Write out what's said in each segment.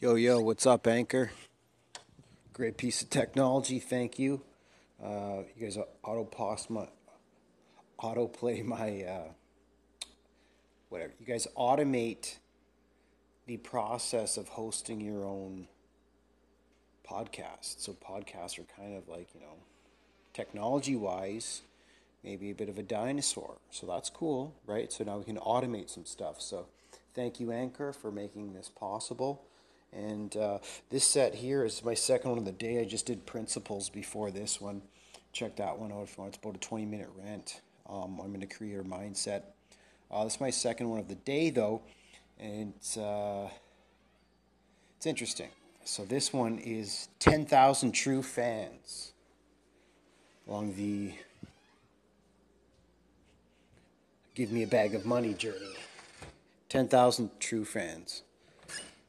Yo, yo, what's up, Anchor? Great piece of technology, thank you. Uh, you guys auto pause my autoplay my uh, whatever. You guys automate the process of hosting your own podcast. So podcasts are kind of like you know, technology wise, maybe a bit of a dinosaur. So that's cool, right? So now we can automate some stuff. So thank you, Anchor, for making this possible. And uh, this set here is my second one of the day. I just did principles before this one. Check that one out if you want. It's about a 20 minute rant. Um, I'm in a creator mindset. Uh, this is my second one of the day, though, and it's, uh, it's interesting. So this one is 10,000 true fans along the give me a bag of money journey. 10,000 true fans.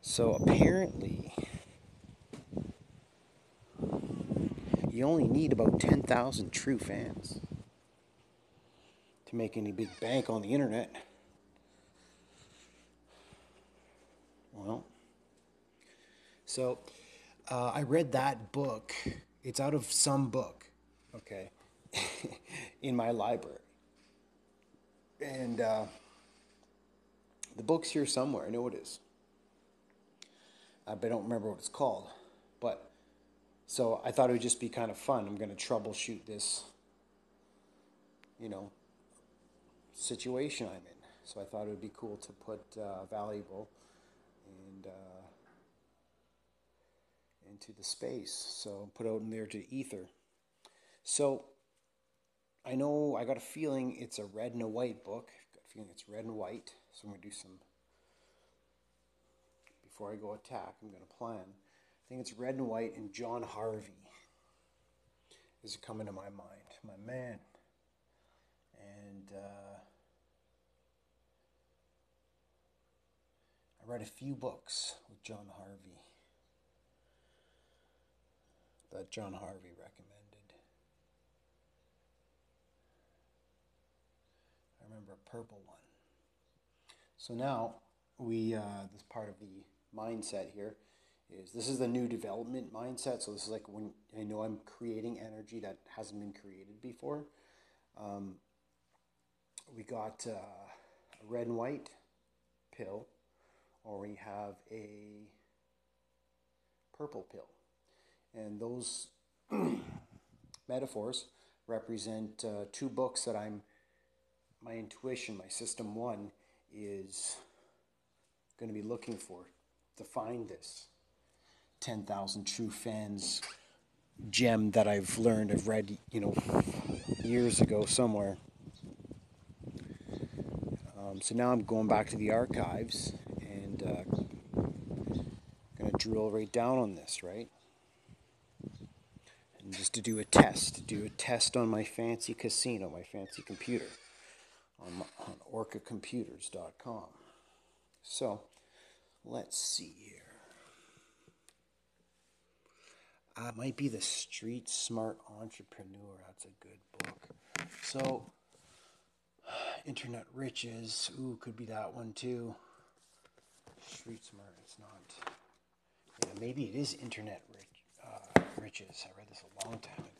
So apparently, you only need about 10,000 true fans to make any big bank on the internet. Well, so uh, I read that book. It's out of some book, okay, in my library. And uh, the book's here somewhere. I know it is. I don't remember what it's called. But so I thought it would just be kind of fun. I'm going to troubleshoot this, you know, situation I'm in. So I thought it would be cool to put uh, valuable and uh, into the space. So put out in there to ether. So I know I got a feeling it's a red and a white book. I've got a feeling it's red and white. So I'm going to do some before I go attack, I'm going to plan. I think it's red and white and John Harvey is coming to my mind. My man. And uh, I read a few books with John Harvey that John Harvey recommended. I remember a purple one. So now we, uh, this part of the mindset here is this is the new development mindset. So this is like when I know I'm creating energy that hasn't been created before. Um, we got uh, a red and white pill, or we have a purple pill. And those metaphors represent uh, two books that I'm, my intuition, my system one is going to be looking for to find this 10,000 true fans gem that I've learned, I've read, you know, years ago somewhere. Um, so now I'm going back to the archives and uh, going to drill right down on this, right? And just to do a test, to do a test on my fancy casino, my fancy computer, on, on orcacomputers.com. So, Let's see here. Uh, might be the Street Smart Entrepreneur. That's a good book. So, Internet Riches. Ooh, could be that one too. Street Smart. It's not. Yeah, maybe it is Internet rich, uh, Riches. I read this a long time ago.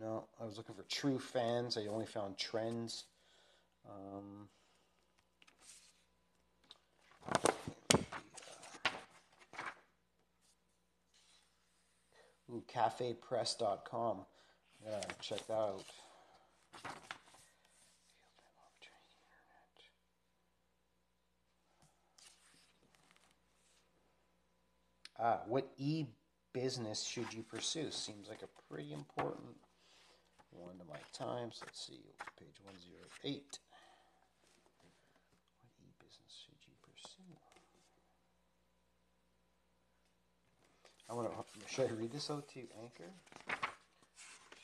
No, I was looking for true fans. I only found trends. Um, ooh, cafepress.com. Yeah, check that out. Ah, what e business should you pursue? Seems like a pretty important one to my times. Let's see, page 108. What e-business should you pursue? I want to, should I read this out to you, Anchor?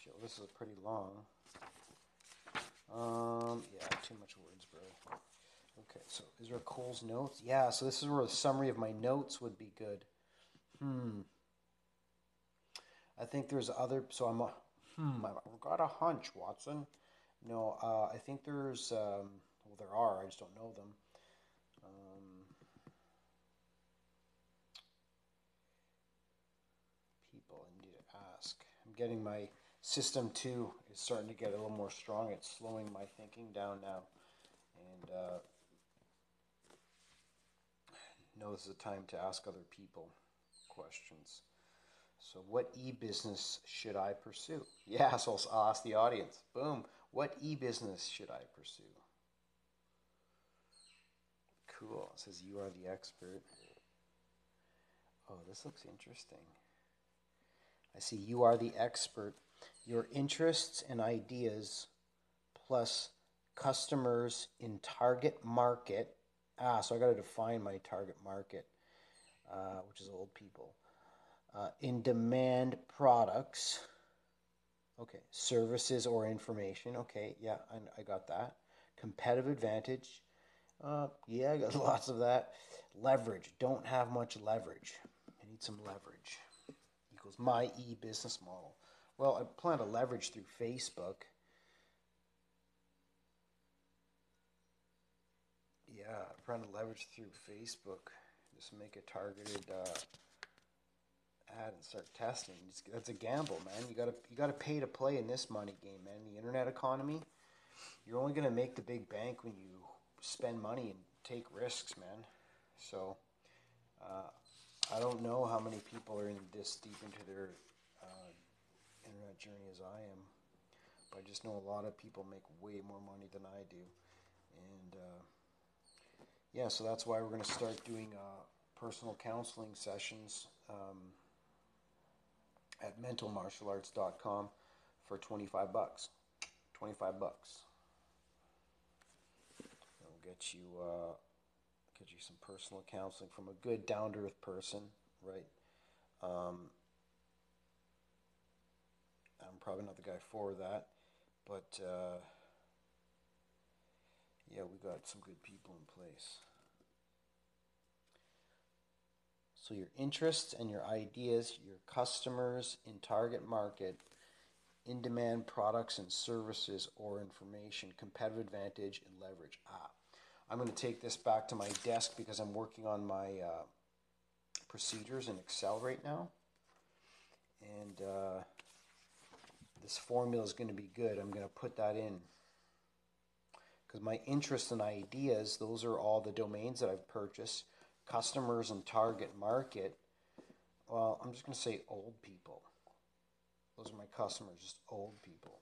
Sure, this is a pretty long. Um, yeah, too much words, bro. Okay, so is Israel Cole's notes. Yeah, so this is where a summary of my notes would be good. Hmm. I think there's other, so I'm Hmm, I've got a hunch, Watson. No, uh, I think there's, um, well, there are, I just don't know them. Um, people I need to ask. I'm getting my system two is starting to get a little more strong. It's slowing my thinking down now. And uh, this is a time to ask other people questions. So, what e business should I pursue? Yeah, so I'll ask the audience. Boom. What e business should I pursue? Cool. It says you are the expert. Oh, this looks interesting. I see you are the expert. Your interests and ideas plus customers in target market. Ah, so I got to define my target market, uh, which is old people. Uh, in demand products. Okay, services or information. Okay, yeah, I, I got that. Competitive advantage. Uh, yeah, I got lots of that. Leverage. Don't have much leverage. I need some leverage. Equals my e business model. Well, I plan to leverage through Facebook. Yeah, I plan to leverage through Facebook. Just make a targeted uh, ad and start testing. Just, that's a gamble, man. You gotta you gotta pay to play in this money game, man. The internet economy. You're only gonna make the big bank when you spend money and take risks, man. So, uh, I don't know how many people are in this deep into their uh, internet journey as I am, but I just know a lot of people make way more money than I do, and uh, yeah, so that's why we're to start doing uh, personal counseling sessions um, at mentalmartialarts.com for 25 bucks. 25 bucks. It'll get you uh, get you some personal counseling from a good down to earth person, right? Um, I'm probably not the guy for that, but uh, yeah, we got some good people in place. So your interests and your ideas, your customers in target market, in demand products and services or information, competitive advantage and leverage. Ah, I'm going to take this back to my desk because I'm working on my uh, procedures in Excel right now. And uh, this formula is going to be good. I'm going to put that in because my interests and ideas, those are all the domains that I've purchased, customers and target market. Well, I'm just going to say old people. Those are my customers, just old people.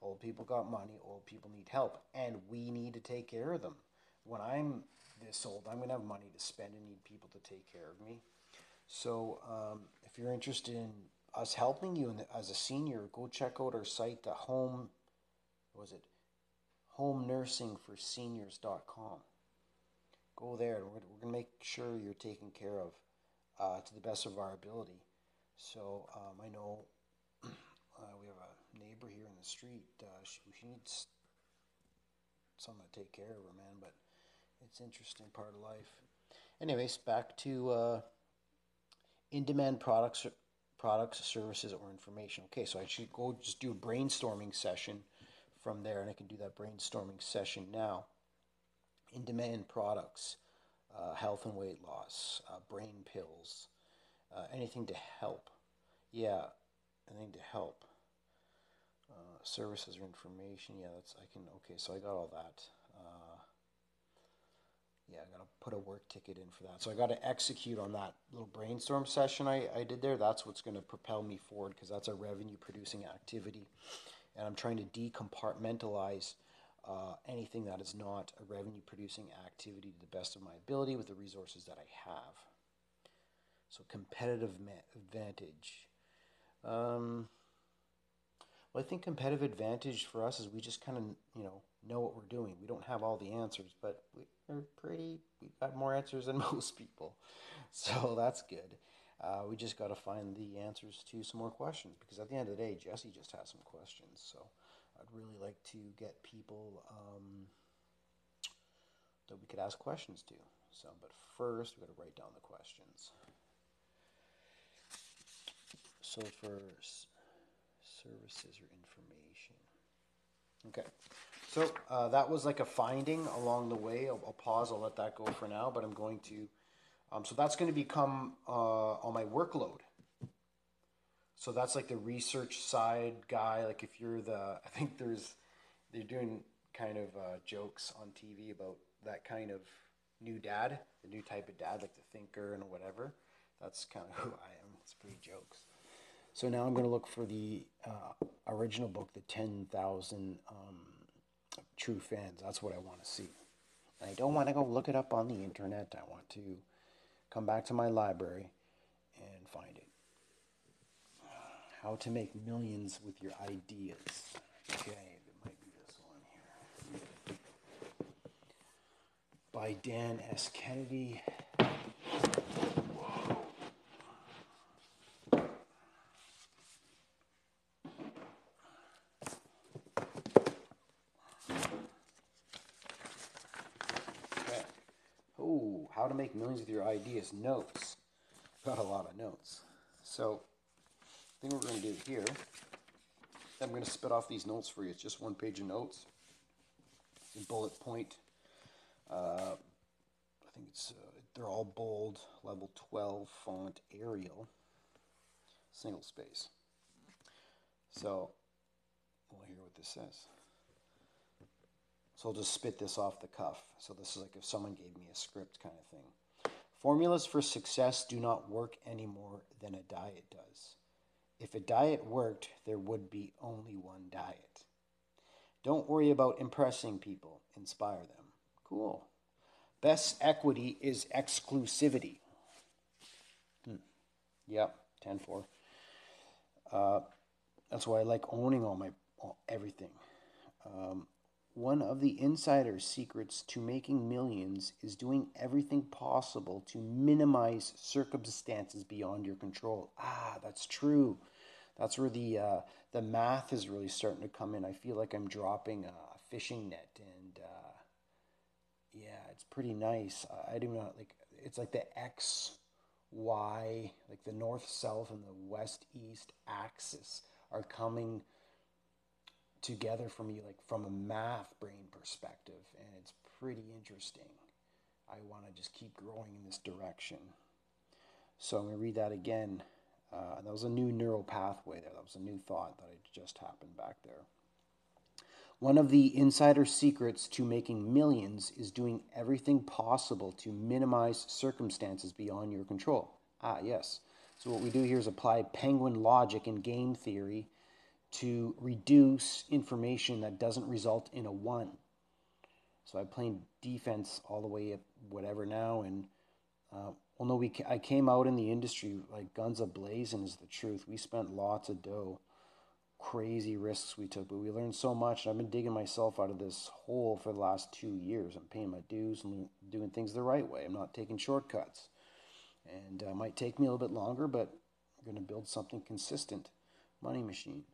Old people got money, old people need help, and we need to take care of them. When I'm this old, I'm going to have money to spend and need people to take care of me. So, um, if you're interested in us helping you the, as a senior, go check out our site, the home, was it, homenursingforseniors.com. Go there and we're, we're going to make sure you're taken care of uh, to the best of our ability. So um, I know uh, we have a neighbor here in the street. Uh, she, she needs someone to take care of her, man, but it's interesting part of life. Anyways, back to uh, in-demand products products, services, or information. Okay, so I should go just do a brainstorming session from there, and I can do that brainstorming session now. In demand products, uh, health and weight loss, uh, brain pills, uh, anything to help. Yeah, anything to help. Uh, services or information. Yeah, that's I can. Okay, so I got all that. Uh, yeah, I got to put a work ticket in for that. So I got to execute on that little brainstorm session I, I did there. That's what's to propel me forward because that's a revenue producing activity. And I'm trying to decompartmentalize uh, anything that is not a revenue producing activity to the best of my ability with the resources that I have. So competitive advantage. Um, well, I think competitive advantage for us is we just kind of, you know, know what we're doing. We don't have all the answers, but we're pretty, we've got more answers than most people. So that's good. Uh, we just got to find the answers to some more questions because at the end of the day, Jesse just has some questions. So I'd really like to get people um, that we could ask questions to. So, but first, we got to write down the questions. So for services or information. Okay, so uh, that was like a finding along the way. I'll, I'll, pause. I'll let that go for now, but I'm going to. Um, so that's going to become uh, on my workload. So that's like the research side guy. Like if you're the, I think there's, they're doing kind of uh, jokes on TV about that kind of new dad, the new type of dad, like the thinker and whatever. That's kind of who I am. It's pretty jokes. So now I'm going to look for the uh, original book, the 10,000 um, True Fans. That's what I want to see. I don't want to go look it up on the internet. I want to come back to my library and find it. How to make millions with your ideas. Okay, it might be this one here. By Dan S. Kennedy. how to make millions with your ideas notes. Got a lot of notes. So, thing we're going to do here, I'm going to spit off these notes for you. It's just one page of notes. bullet point. Uh, I think it's uh, they're all bold, level 12 font, Arial, single space. So, we'll hear what this says. So I'll just spit this off the cuff. So this is like if someone gave me a script kind of thing. Formulas for success do not work any more than a diet does. If a diet worked, there would be only one diet. Don't worry about impressing people, inspire them. Cool. Best equity is exclusivity. Hmm. Yep, 10 4. Uh, that's why I like owning all my all, everything. Um, one of the insider's secrets to making millions is doing everything possible to minimize circumstances beyond your control. Ah, that's true. That's where the uh, the math is really starting to come in. I feel like I'm dropping a fishing net, and uh, yeah, it's pretty nice. I do not like. It's like the X, Y, like the north, south, and the west, east axis are coming together for me, like from a math brain perspective, and it's pretty interesting. I want to just keep growing in this direction. So I'm going to read that again. Uh, that was a new neural pathway there. That was a new thought that had just happened back there. One of the insider secrets to making millions is doing everything possible to minimize circumstances beyond your control. Ah, yes. So, what we do here is apply penguin logic and game theory to reduce information that doesn't result in a one. So I played defense all the way up whatever now, and uh, well, no, we I came out in the industry like guns a blazing is the truth. We spent lots of dough, crazy risks we took, but we learned so much. And I've been digging myself out of this hole for the last two years. I'm paying my dues and doing things the right way. I'm not taking shortcuts, and uh, might take me a little bit longer, but I'm going to build something consistent. Money machine.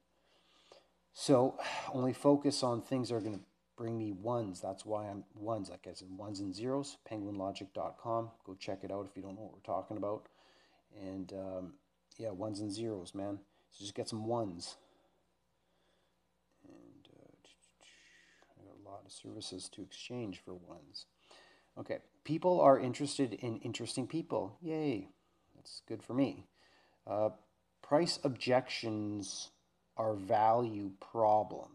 So only focus on things that are going to bring me ones. That's why I'm ones, like as in ones and zeros, penguinlogic.com. Go check it out if you don't know what we're talking about. And um, yeah, ones and zeros, man. So just get some ones. And uh, I got a lot of services to exchange for ones. Okay, people are interested in interesting people. Yay, that's good for me. Uh, price objections are value problems.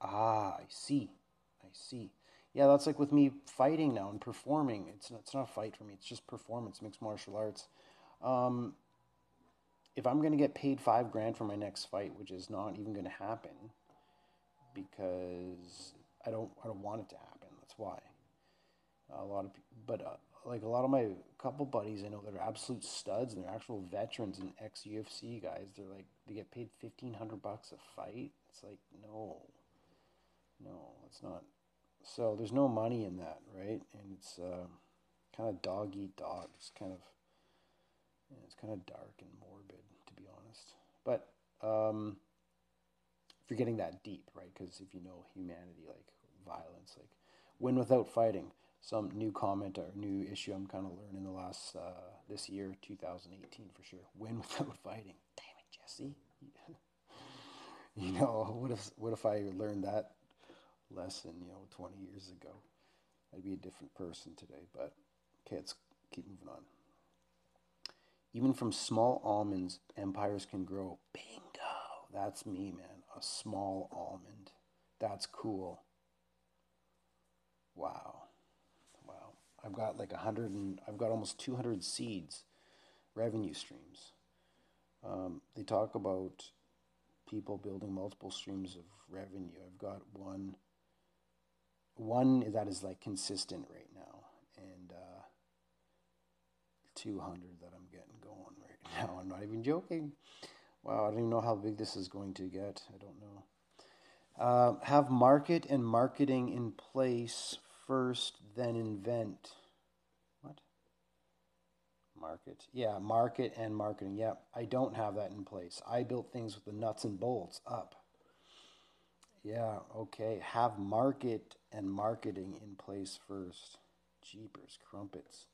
Ah, I see. I see. Yeah, that's like with me fighting now and performing. It's not, it's not a fight for me. It's just performance, mixed martial arts. Um, if I'm going to get paid five grand for my next fight, which is not even going to happen, because I don't I don't want it to happen. That's why. A lot of, but uh, like a lot of my couple buddies I know that are absolute studs and they're actual veterans and ex UFC guys. They're like they get paid fifteen hundred bucks a fight. It's like no, no, it's not. So there's no money in that, right? And it's uh, kind of dog eat dog. It's kind of yeah, it's kind of dark and morbid, to be honest. But um, if you're getting that deep, right? Because if you know humanity, like violence, like win without fighting some new comment or new issue I'm kind of learning the last uh, this year, 2018 for sure. Win without fighting. Damn it, Jesse. you know, what if what if I learned that lesson, you know, 20 years ago? I'd be a different person today. But okay, let's keep moving on. Even from small almonds, empires can grow. Bingo. That's me, man. A small almond. That's cool. Wow. I've got like a hundred and I've got almost 200 seeds, revenue streams. Um, they talk about people building multiple streams of revenue. I've got one, one that is like consistent right now, and uh, 200 that I'm getting going right now. I'm not even joking. Wow, I don't even know how big this is going to get. I don't know. Uh, have market and marketing in place first, then invent. What? Market. Yeah, market and marketing. Yeah, I don't have that in place. I built things with the nuts and bolts up. Yeah, okay. Have market and marketing in place first. Jeepers, crumpets.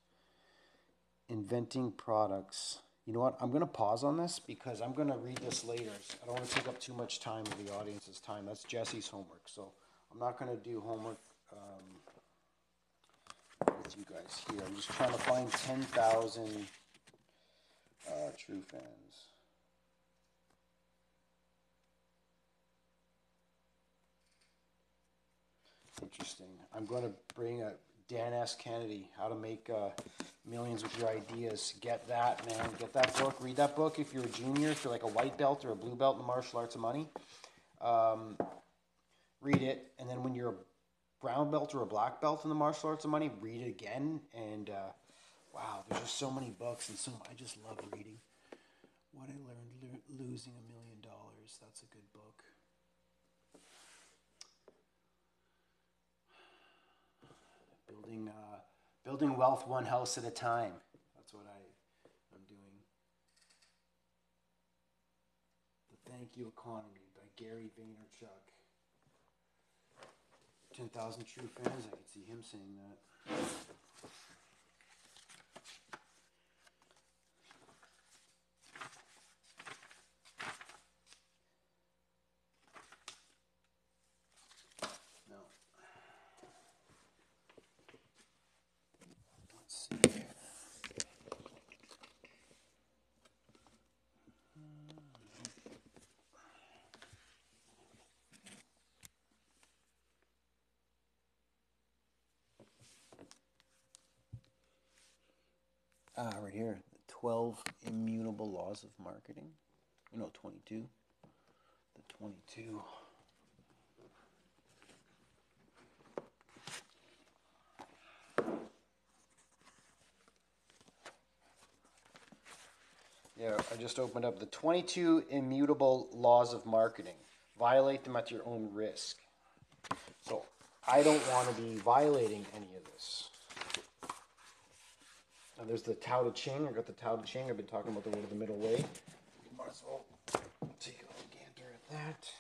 Inventing products you know what? I'm going to pause on this because I'm going to read this later. I don't want to take up too much time of the audience's time. That's Jesse's homework. So I'm not going to do homework um, with you guys here. I'm just trying to find 10,000 uh, true fans. Interesting. I'm going to bring a Dan S. Kennedy, How to Make uh, Millions with Your Ideas. Get that, man. Get that book. Read that book if you're a junior, if you're like a white belt or a blue belt in the martial arts of money. Um, read it, and then when you're a brown belt or a black belt in the martial arts of money, read it again. And uh, wow, there's just so many books, and so I just love reading. What I learned lo- losing a million dollars. That's a good book. building uh, building wealth one house at a time. That's what I I'm doing. The Thank You Economy by Gary Vaynerchuk. Ten thousand true fans. I could see him saying that. Ah, right here. The 12 immutable laws of marketing. You know, 22. The 22. Yeah, I just opened up the 22 immutable laws of marketing. Violate them at your own risk. So I don't want to be violating any of this. And there's the Tao Te Ching. I got the Tao Te Ching. I've been talking about the word of the middle way. Might as well take a little gander at that.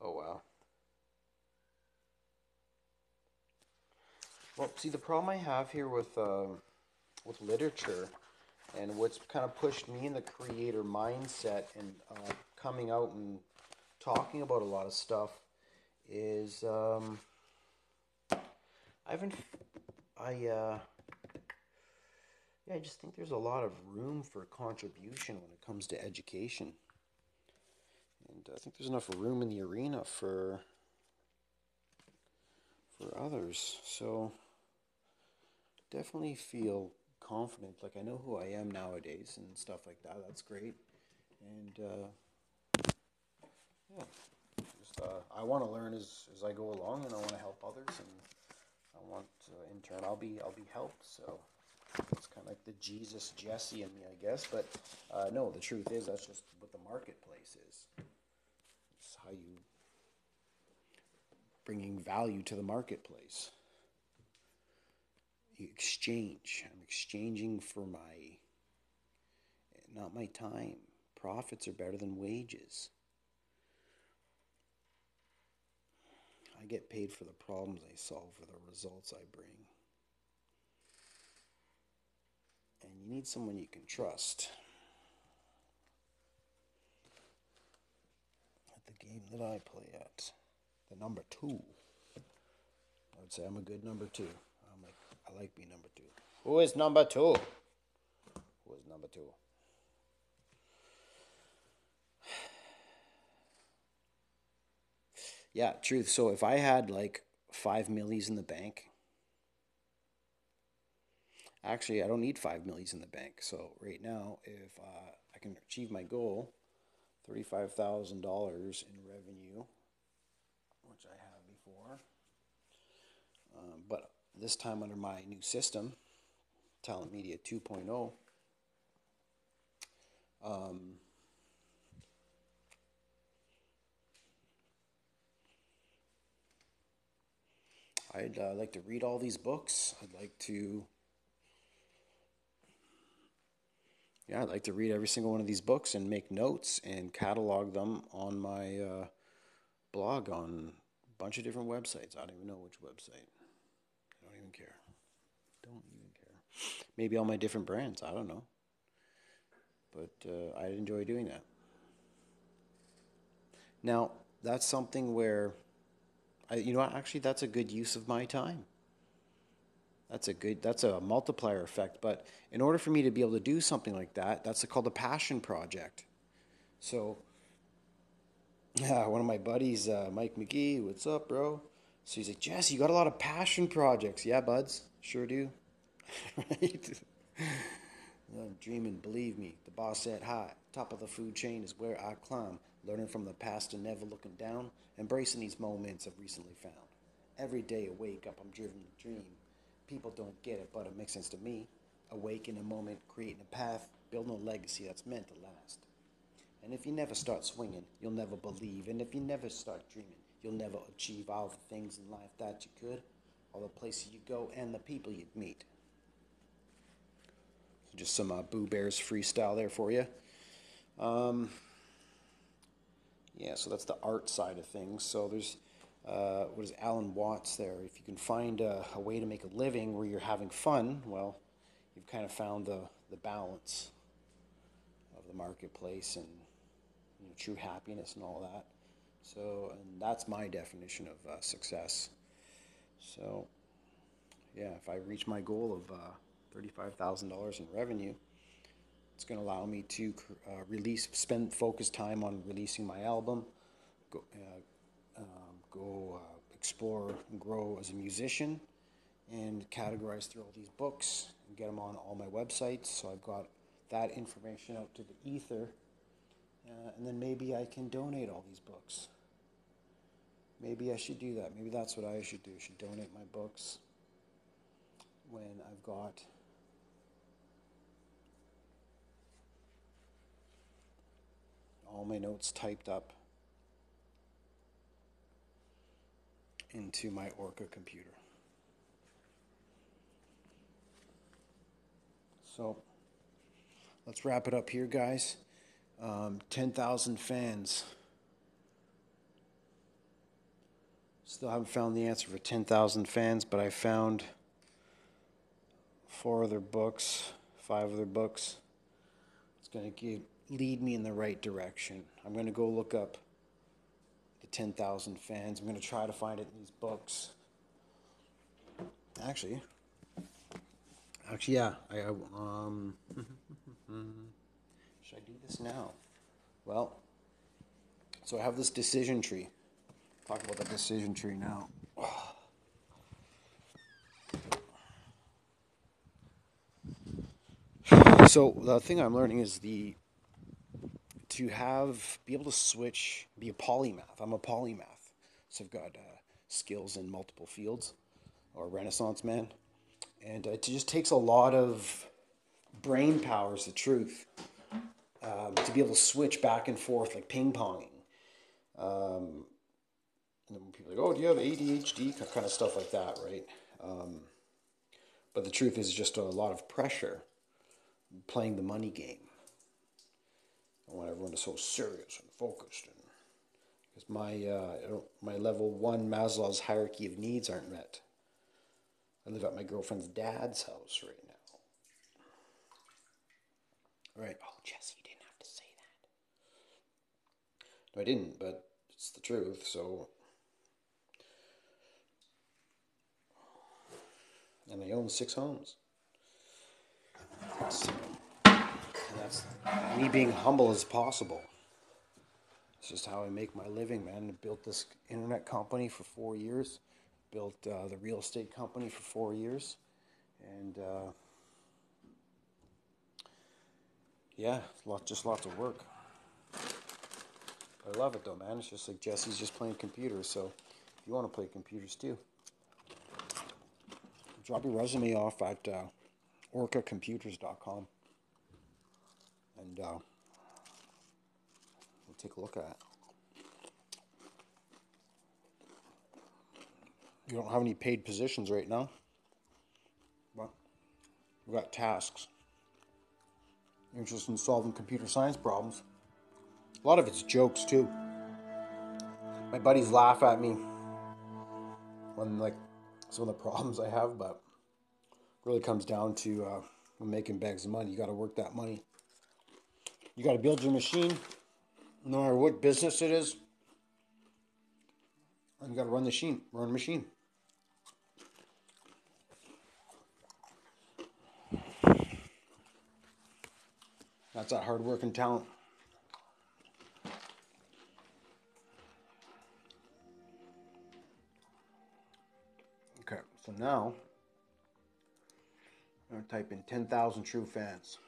Oh wow. Well, see the problem I have here with uh, with literature and what's kind of pushed me in the creator mindset and uh, coming out and talking about a lot of stuff is um, I haven't I uh, yeah I just think there's a lot of room for contribution when it comes to education. And I think there's enough room in the arena for for others. So definitely feel confident. Like I know who I am nowadays and stuff like that. That's great. And uh, yeah, just uh, I want to learn as, as I go along, and I want to help others, and I want uh, in turn I'll be I'll be helped. So it's kind of like the Jesus Jesse in me, I guess. But uh, no, the truth is that's just what the marketplace is. It's how you bringing value to the marketplace exchange. I'm exchanging for my, not my time. Profits are better than wages. I get paid for the problems I solve, for the results I bring. And you need someone you can trust. At the game that I play at, the number two. I would say I'm a good number two. I like being number two. Who is number two? Who is number two? Yeah, truth. So if I had like five millies in the bank, actually, I don't need five millies in the bank. So right now, if uh, I can achieve my goal, thirty-five thousand dollars in revenue, which I have before, um, but this time under my new system, Talent Media 2.0. Um, I'd uh, like to read all these books. I'd like to, yeah, I'd like to read every single one of these books and make notes and catalog them on my uh, blog on a bunch of different websites. I don't even know which website. Care. Don't even care. Maybe all my different brands. I don't know. But uh, I enjoy doing that. Now, that's something where I, you know, actually, that's a good use of my time. That's a good, that's a multiplier effect. But in order for me to be able to do something like that, that's called a passion project. So, yeah, one of my buddies, uh, Mike McGee, what's up, bro? So he's like, Jesse, you got a lot of passion projects. Yeah, buds, sure do. right? Dreaming, believe me. The boss said hi. Top of the food chain is where I climb learning from the past and never looking down, embracing these moments I've recently found. Every day I wake up, I'm driven to dream. People don't get it, but it makes sense to me. Awake in a moment, creating a path, building a legacy that's meant to last. And if you never start swinging, you'll never believe. And if you never start dreaming, you'll never achieve all the things in life that you could, all the places you go, and the people you'd meet. So just some uh, Boo Bears freestyle there for you. Um, yeah, so that's the art side of things. So there's uh, what is Alan Watts there? If you can find a, a, way to make a living where you're having fun, well, you've kind of found the, the balance of the marketplace and you know, true happiness and all that. So, and that's my definition of uh, success. So, yeah, if I reach my goal of uh, $35,000 in revenue, it's going to allow me to uh, release, spend focused time on releasing my album, go, uh, um, go uh, explore and grow as a musician, and categorize through all these books and get them on all my websites. So I've got that information out to the ether, uh, and then maybe I can donate all these books. Maybe I should do that. Maybe that's what I should do. I should donate my books when I've got all my notes typed up into my Orca computer. So let's wrap it up here, guys. Um, 10,000 fans. Still haven't found the answer for 10,000 fans, but I found four other books, five other books. It's going to lead me in the right direction. I'm going to go look up the 10,000 fans. I'm going to try to find it in these books. Actually, actually, yeah. I, I um, should I do this now? Well, so I have this decision tree. Talk about the decision tree now. So the thing I'm learning is the to have be able to switch, be a polymath. I'm a polymath, so I've got uh, skills in multiple fields, or Renaissance man, and it just takes a lot of brain power. Is the truth um, to be able to switch back and forth like ping ponging. Um, and then people are like, oh, do you have ADHD? Kind of stuff like that, right? Um, but the truth is just a lot of pressure playing the money game. I want everyone to so serious and focused and because my uh, my level one Maslow's hierarchy of needs aren't met. I live at my girlfriend's dad's house right now. Right. Oh, Jesse, you didn't have to say that. No, I didn't, but it's the truth. So, and I own six homes. And that's me being humble as possible. It's just how I make my living, man. I built this internet company for four years, built uh, the real estate company for four years, and uh, yeah, lot, just lots of work. I love it though, man. It's just like Jesse's just playing computers, so if you want to play computers too, drop your resume off at uh, orcacomputers.com and uh, we'll take a look at it. You don't have any paid positions right now, but we've got tasks. Interested in solving computer science problems. A lot of it's jokes too. My buddies laugh at me when like some of the problems I have, but really comes down to uh, making bags of money. You got to work that money. You got to build your machine, no matter what business it is. And you got to run the machine. Run the machine. That's that hard work and talent. Now I'm going to type in 10,000 true fans.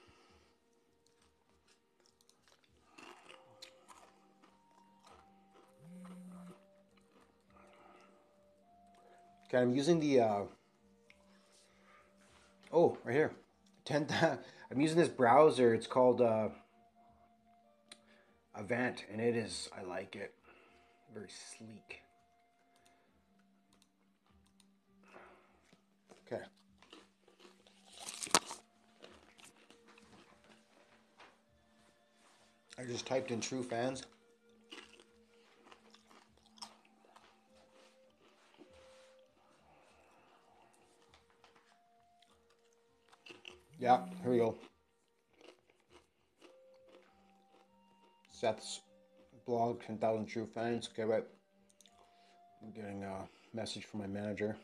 Okay, I'm using the, uh, oh, right here. 10, I'm using this browser. It's called uh, Avant, and it is, I like it. Very sleek. I just typed in true fans. Yeah, here we go. Seth's blog, 10,000 True Fans. Okay, right. I'm getting a message from my manager.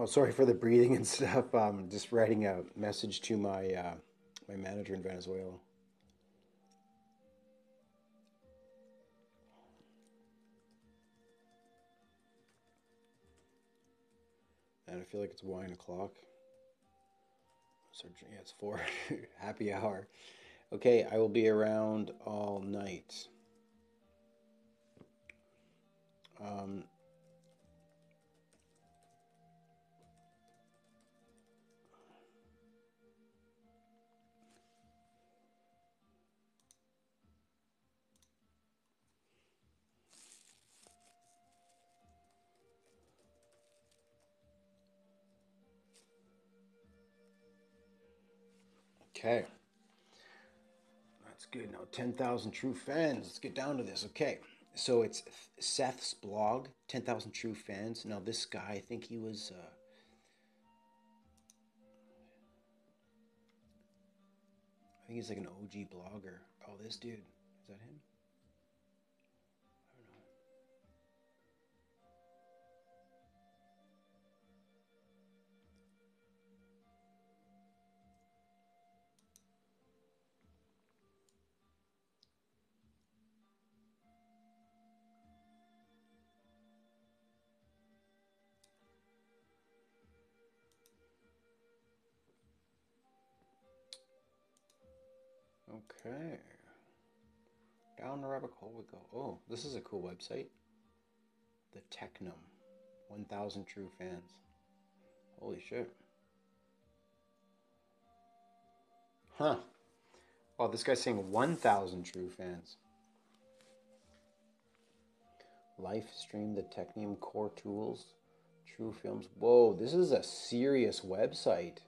Oh, sorry for the breathing and stuff. I'm just writing a message to my uh, my manager in Venezuela. And I feel like it's wine o'clock. So yeah, it's four. Happy hour. Okay, I will be around all night. Um, Okay. That's good. Now, 10,000 true fans. Let's get down to this. Okay. So it's Seth's blog, 10,000 true fans. Now, this guy, I think he was. Uh, I think he's like an OG blogger. Oh, this dude. Is that him? Okay. Down the rabbit hole we go. Oh, this is a cool website. The Technium. 1,000 true fans. Holy shit. Huh. Well, this guy's saying 1,000 true fans. Live stream the Technium Cool Tools, True Films. Whoa, this is a serious website.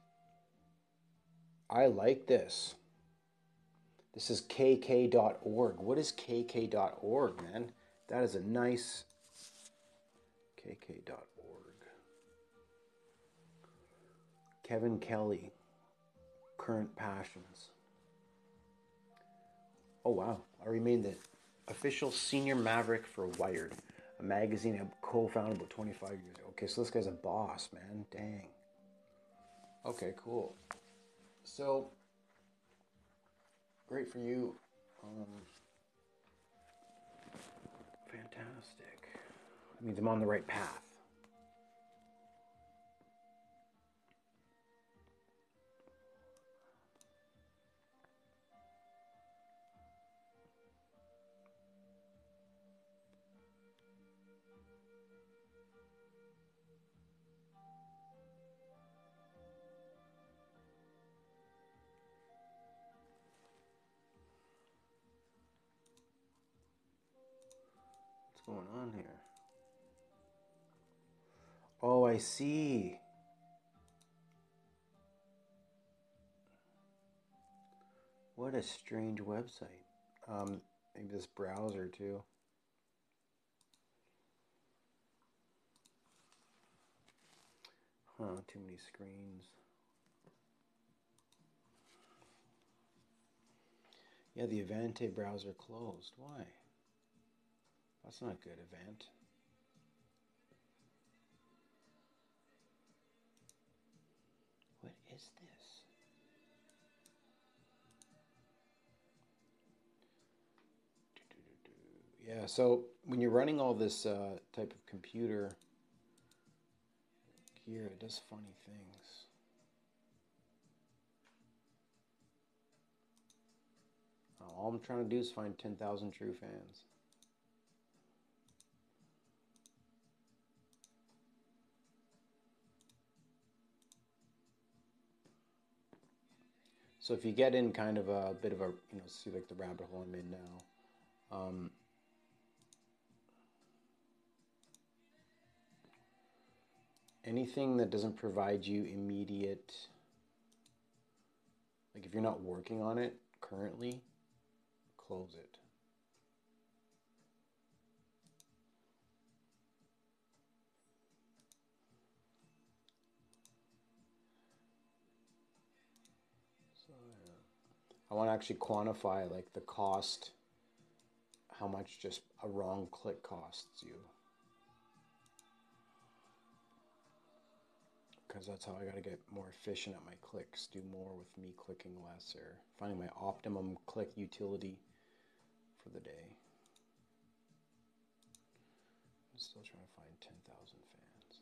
I like this. This is kk.org. What is kk.org, man? That is a nice kk.org. Kevin Kelly, Current Passions. Oh, wow. I remain the official senior maverick for Wired, a magazine I co founded about 25 years ago. Okay, so this guy's a boss, man. Dang. Okay, cool. So, great for you. Um, fantastic. That means I'm on the right path. Here? Oh, I see. What a strange website. Um, maybe this browser too. Huh, too many screens. Yeah, the Avant browser closed. Why? That's not a good event. What is this? Yeah, so when you're running all this uh, type of computer gear, it does funny things. All I'm trying to do is find 10,000 true fans. So if you get in kind of a bit of a, you know, see like the rabbit hole I'm in now, um, anything that doesn't provide you immediate, like if you're not working on it currently, close it. I want to actually quantify like the cost, how much just a wrong click costs you. Because that's how I got to get more efficient at my clicks, do more with me clicking less, or finding my optimum click utility for the day. I'm still trying to find 10,000 fans.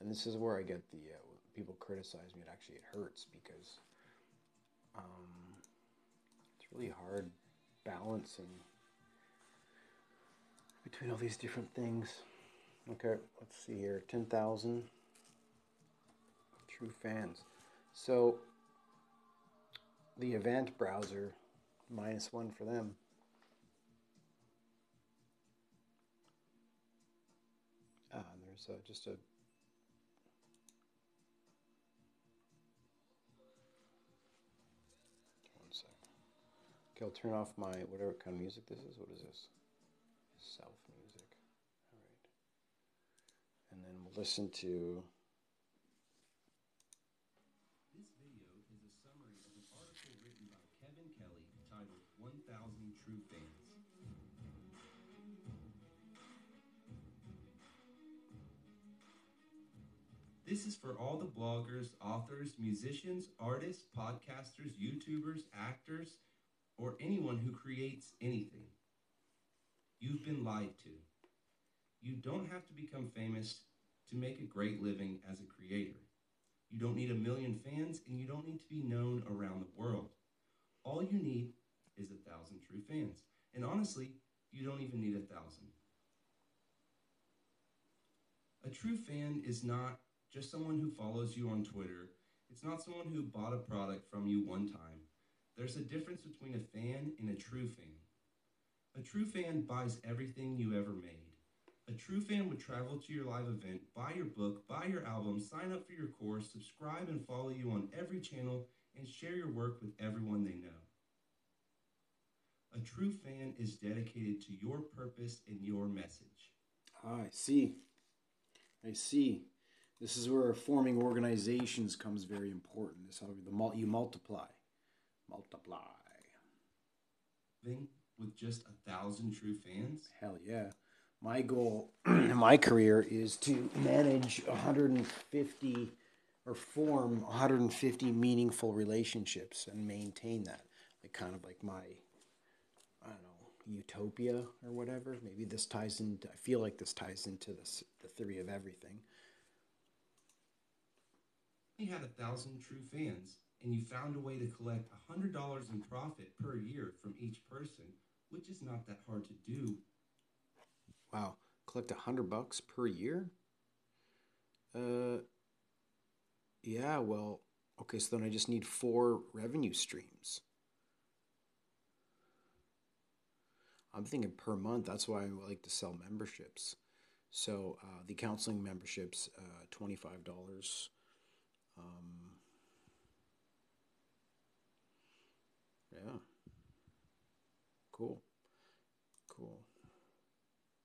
And this is where I get the uh, people criticize me, it actually it hurts because um, it's really hard balancing between all these different things. Okay, let's see here. 10,000 true fans. So the event browser, minus one for them. Ah, there's uh, just a Okay, I'll turn off my whatever kind of music this is. What is this? Self music. All right. And then we'll listen to. This video is a summary of an article written by Kevin Kelly titled 1000 True Fans. This is for all the bloggers, authors, musicians, artists, podcasters, YouTubers, actors, or anyone who creates anything. You've been lied to. You don't have to become famous to make a great living as a creator. You don't need a million fans, and you don't need to be known around the world. All you need is a thousand true fans. And honestly, you don't even need a thousand. A true fan is not just someone who follows you on Twitter. It's not someone who bought a product from you one time. There's a difference between a fan and a true fan. A true fan buys everything you ever made. A true fan would travel to your live event, buy your book, buy your album, sign up for your course, subscribe and follow you on every channel, and share your work with everyone they know. A true fan is dedicated to your purpose and your message. Ah, I see. I see. This is where forming organizations comes very important. This how you multiply, multiply. With just a thousand true fans? Hell yeah. My goal in my career is to manage 150 or form 150 meaningful relationships and maintain that. Like kind of like my I don't know, utopia or whatever. Maybe this ties into I feel like this ties into this the theory of everything. You had a thousand true fans, and you found a way to collect a hundred dollars in profit per year from each person, which is not that hard to do. Wow, collect a hundred bucks per year? Uh, yeah. Well, okay. So then I just need four revenue streams. I'm thinking per month. That's why I like to sell memberships. So uh, the counseling memberships, uh, twenty five dollars. Um, yeah. Cool. Cool.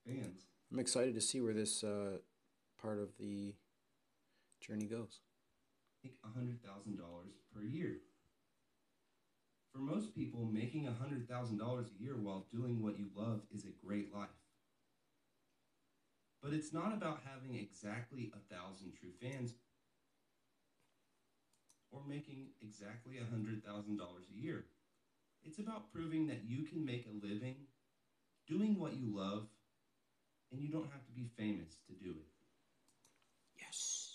Fans. I'm excited to see where this uh, part of the journey goes. Make a hundred thousand dollars per year. For most people, making a hundred thousand dollars a year while doing what you love is a great life. But it's not about having exactly a thousand true fans or making exactly a hundred thousand dollars a year. It's about proving that you can make a living doing what you love and you don't have to be famous to do it. Yes.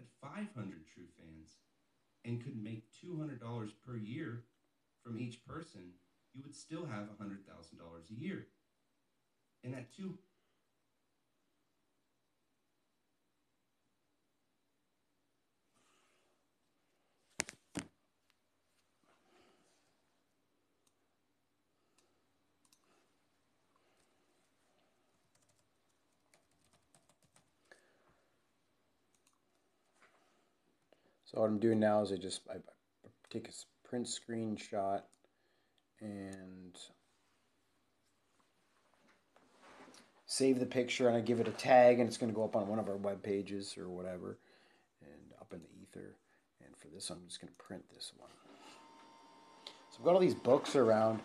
At 500 true fans and could make $200 per year from each person, you would still have $100,000 a year. And at two So what I'm doing now is I just I, take a print screenshot and save the picture and I give it a tag and it's going to go up on one of our web pages or whatever and up in the ether. And for this, I'm just going to print this one. So I've got all these books around.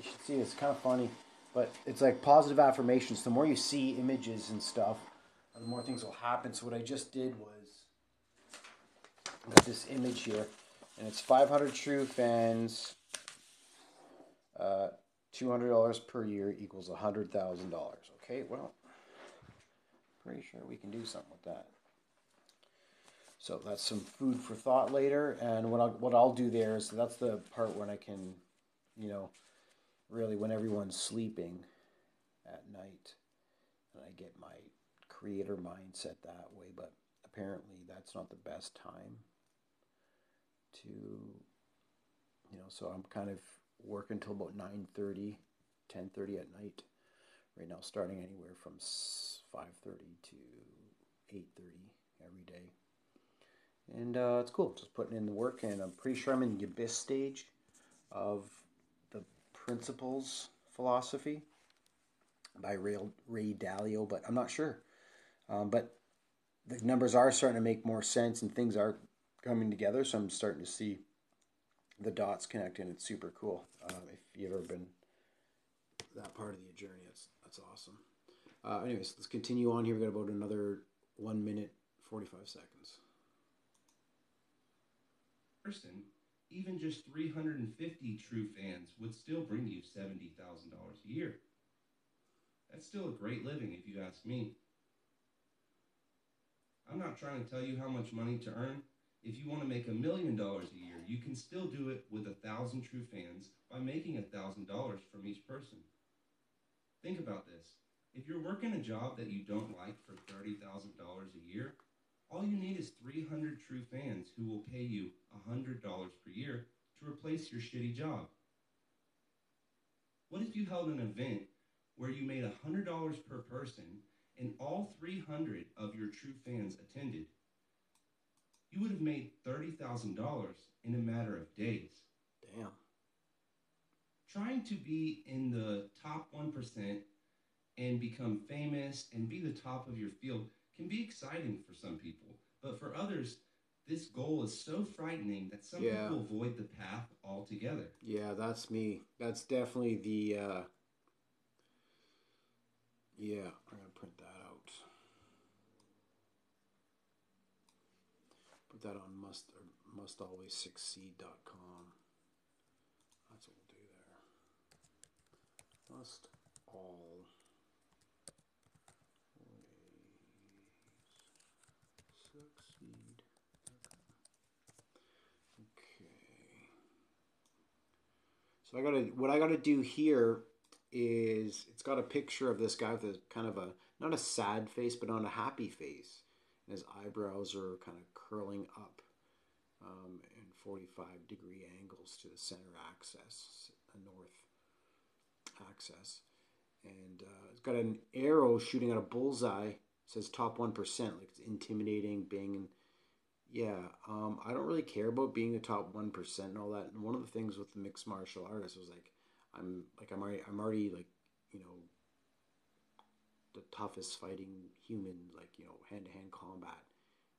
You should see it's kind of funny, but it's like positive affirmations. The more you see images and stuff, the more things will happen. So what I just did was got this image here, and it's 500 true fans. Uh, $200 per year equals $100,000. Okay, well, pretty sure we can do something with that. So that's some food for thought later. And what I'll, what I'll do there is that's the part when I can, you know, really when everyone's sleeping at night, and I get my creator mindset that way. But apparently, that's not the best time to, you know, so I'm kind of working until about 9.30, 10.30 at night. Right now, starting anywhere from 5.30 to 8.30 every day. And uh, it's cool, just putting in the work. And I'm pretty sure I'm in the abyss stage of the principles philosophy by Ray Dalio, but I'm not sure. Um, but the numbers are starting to make more sense and things are coming together. So I'm starting to see the dots connecting. It's super cool. Um, if you've ever been that part of the journey, that's that's awesome. Uh, anyways, let's continue on here. We've got about another one minute forty five seconds. person, even just 350 true fans would still bring you $70,000 a year. That's still a great living if you ask me. I'm not trying to tell you how much money to earn. If you want to make a million dollars a year, you can still do it with a thousand true fans by making a thousand dollars from each person. Think about this. If you're working a job that you don't like for $30,000 a year, all you need is 300 true fans who will pay you $100 per year to replace your shitty job. What if you held an event where you made $100 per person and all 300 of your true fans attended? You would have made $30,000 in a matter of days. Damn. Trying to be in the top 1% and become famous and be the top of your field can be exciting for some people. But for others, this goal is so frightening that some Yeah. people avoid the path altogether. Yeah, that's me. That's definitely the. Uh, yeah, I'm gonna print that out. Put that on must or mustalwayssucceed.com. That's what we'll do there. Must all succeed. Okay. So I gotta what I gotta do here is it's got a picture of this guy with a kind of a not a sad face but on a happy face. And his eyebrows are kind of curling up um, in 45 degree angles to the center axis, the north axis. And uh, it's got an arrow shooting at a bullseye. It says top 1%, like it's intimidating, banging. Yeah, um, I don't really care about being a top one percent and all that. And one of the things with the mixed martial artists was like, I'm like I'm already I'm already like you know the toughest fighting human like you know hand to hand combat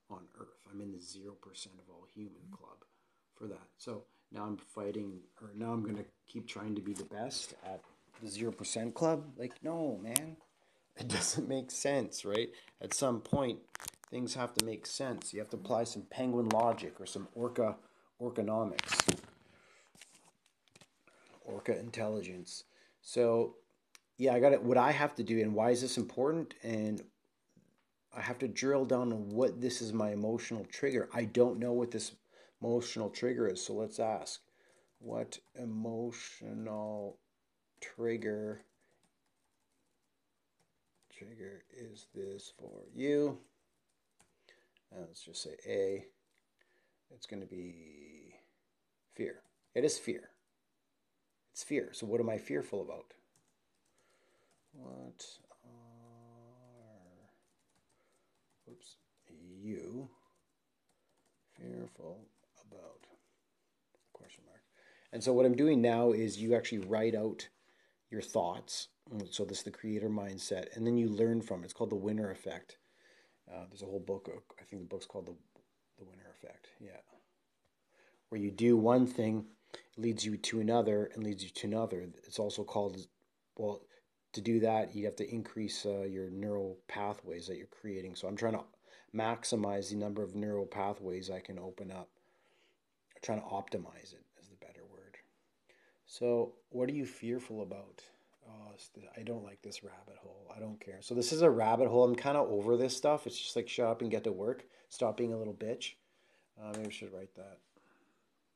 on earth. I'm in the zero percent of all human mm-hmm. club for that. So now I'm fighting, or now I'm gonna keep trying to be the best at the zero percent club. Like no, man, it doesn't make sense, right? At some point, things have to make sense. You have to apply some penguin logic or some orca orcanomics, orca intelligence. So, yeah, I got it. What I have to do, and why is this important? And I have to drill down on what this is my emotional trigger. I don't know what this emotional trigger is. So let's ask, what emotional trigger trigger is this for you? Uh, let's just say A. It's going to be fear. It is fear. It's fear. So, what am I fearful about? What are, oops, you fearful about? Question mark. And so, what I'm doing now is you actually write out your thoughts. So, this is the creator mindset, and then you learn from it. It's called the winner effect. Uh, there's a whole book. I think the book's called the the winner effect. Yeah, where you do one thing, leads you to another, and leads you to another. It's also called well. To do that, you have to increase uh, your neural pathways that you're creating. So I'm trying to maximize the number of neural pathways I can open up. I'm trying to optimize it is the better word. So, what are you fearful about? Oh, I don't like this rabbit hole. I don't care. So this is a rabbit hole. I'm kind of over this stuff. It's just like shut up and get to work. Stop being a little bitch. Uh, maybe I should write that.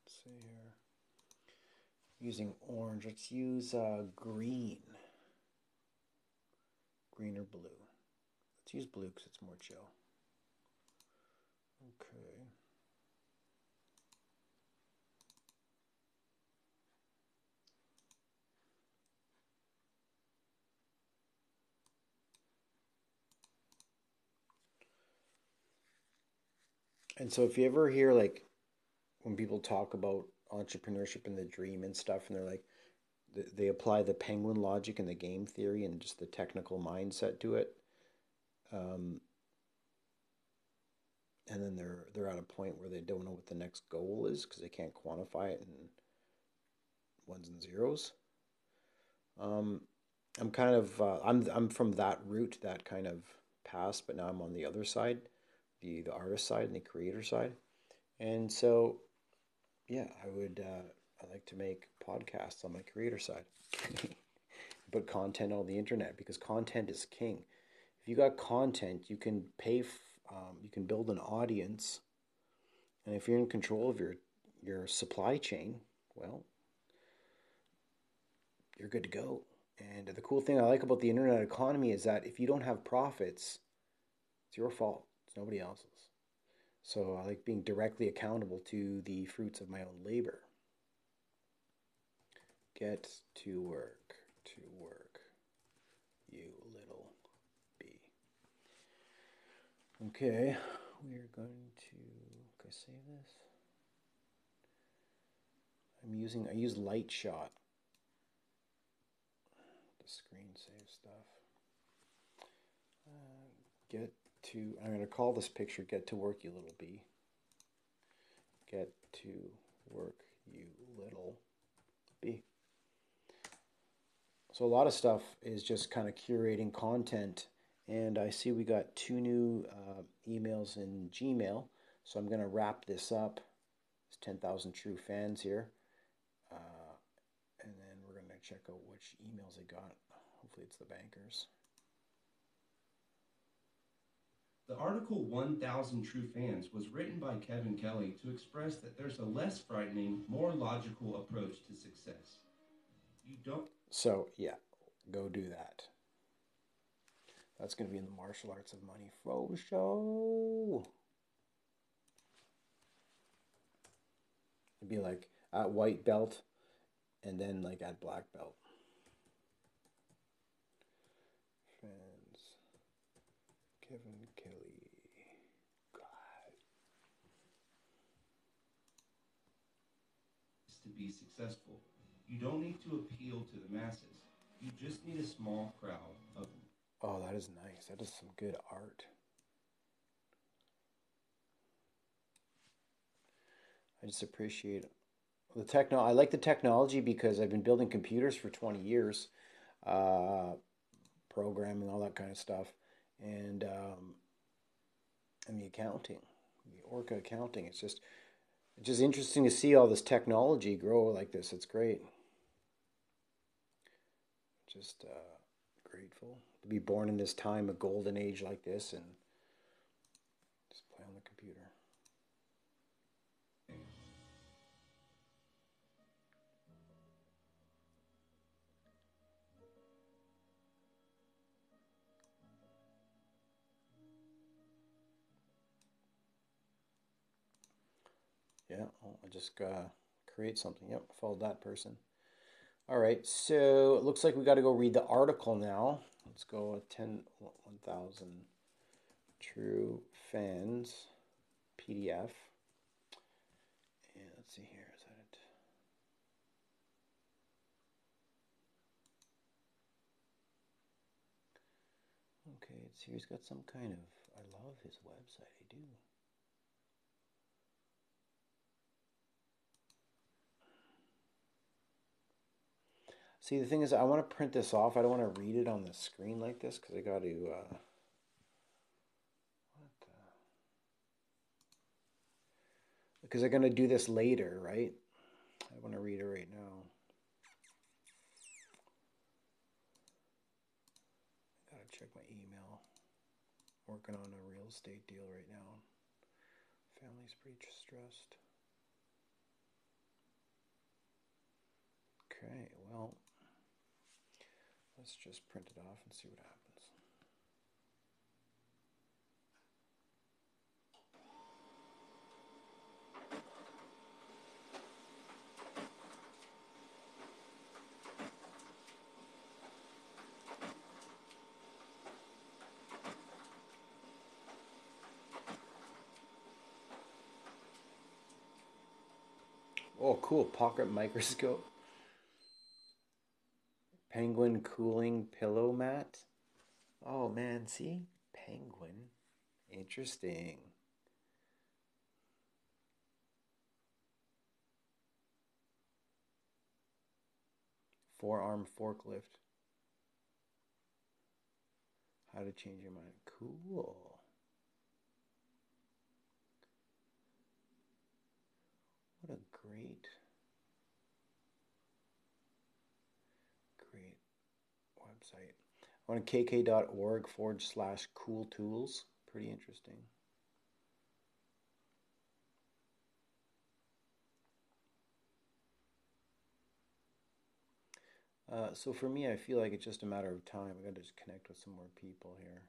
Let's see here. Using orange. Let's use uh, green. Green or blue. Let's use blue because it's more chill. Okay. And so if you ever hear like when people talk about entrepreneurship and the dream and stuff, and they're like, they apply the penguin logic and the game theory and just the technical mindset to it. Um, and then they're they're at a point where they don't know what the next goal is because they can't quantify it in ones and zeros. Um, I'm kind of uh, I'm I'm from that route, that kind of past, but now I'm on the other side the the artist side and the creator side, and so yeah, I would uh, I like to make podcasts on my creator side, put content on the internet because content is king. If you got content, you can pay f- um, you can build an audience, and if you're in control of your your supply chain, well, you're good to go. And the cool thing I like about the internet economy is that if you don't have profits, it's your fault. It's nobody else's. So I like being directly accountable to the fruits of my own labor. Get to work, to work, you little bee. Okay, we are going to. Can I save this? I'm using. I use Lightshot. The screen save stuff. Uh, get to. I'm going to call this picture "Get to Work, You Little Bee." Get to work, you little bee. So a lot of stuff is just kind of curating content. And I see we got two new uh, emails in Gmail. So I'm going to wrap this up. It's 10,000 true fans here. Uh, and then we're going to check out which emails they got. Hopefully it's the bankers. The article 1000 True Fans was written by Kevin Kelly to express that there's a less frightening, more logical approach to success. You don't So, yeah, go do that. That's going to be in the Martial Arts of Money Fro show. It'd be like at white belt and then like at black belt. Fans. Kevin Kelly. God. to be successful. You don't need to appeal to the masses. You just need a small crowd of them. Oh, that is nice. That is some good art. I just appreciate the techno. I like the technology because I've been building computers for 20 years, uh, programming, all that kind of stuff, and um, and the accounting, the Orca accounting. It's just it's just interesting to see all this technology grow like this. It's great. Just uh, grateful to be born in this time, a golden age like this, and just play on the computer. Yeah, oh, I just uh, create something. Yep, followed that person. All right, so it looks like we got to go read the article now. Let's go with 10, 1,000 true fans PDF. And let's see here, is that it? Okay, it's here. He's got some kind of. I love his website. I do. See, the thing is, I want to print this off. I don't want to read it on the screen like this because I got to. Uh? Because I'm going to do this later, right? I want to read it right now. I got to check my email. Working on a real estate deal right now. Family's pretty stressed. Okay, well. Let's just print it off and see what happens. Oh, cool. Pocket microscope. Penguin cooling pillow mat. Oh man, see? Penguin. Interesting. Forearm forklift. How to change your mind. Cool. What a great on kk.org forward slash cool tools. Pretty interesting. Uh, so for me, I feel like it's just a matter of time. I got to just connect with some more people here.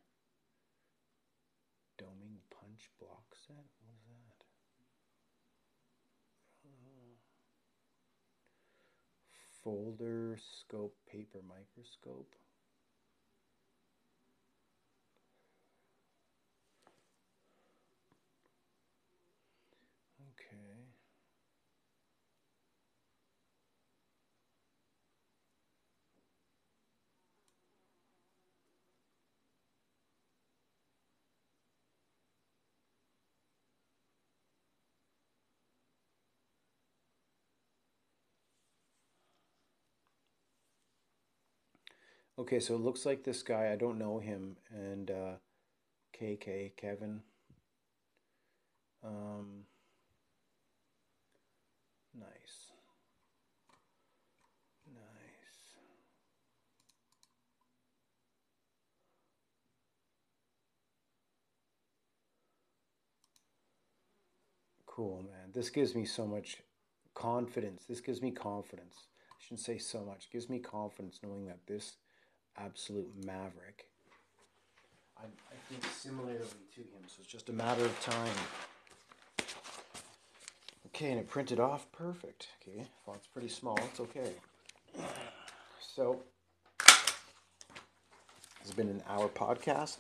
Doming punch block set. What is that? Foldscope paper microscope. Okay, so it looks like this guy, I don't know him, and uh, KK, Kevin. Um, nice. Nice. Cool, man. This gives me so much confidence. This gives me confidence. I shouldn't say so much. It gives me confidence knowing that this absolute maverick. I, I think similarly to him, so it's just a matter of time. Okay, and it printed off perfect. Okay, font's pretty small, it's okay. So, it's been an hour podcast,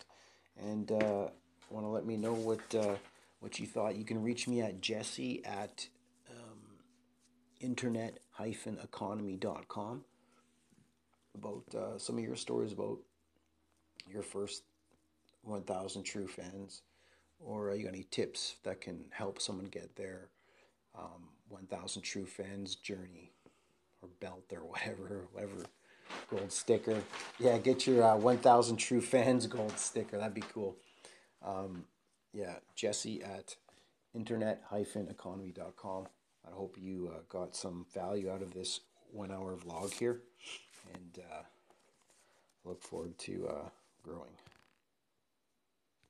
and uh, want to let me know what uh, what you thought. You can reach me at jesse at um, internet-economy.com about uh, some of your stories about your first 1,000 true fans, or you got any tips that can help someone get their um, 1,000 true fans journey, or belt, or whatever, whatever gold sticker. Yeah, get your uh, 1,000 true fans gold sticker. That'd be cool. Um, yeah, Jesse at internet-economy.com. I hope you uh, got some value out of this one hour vlog here and uh, look forward to uh, growing.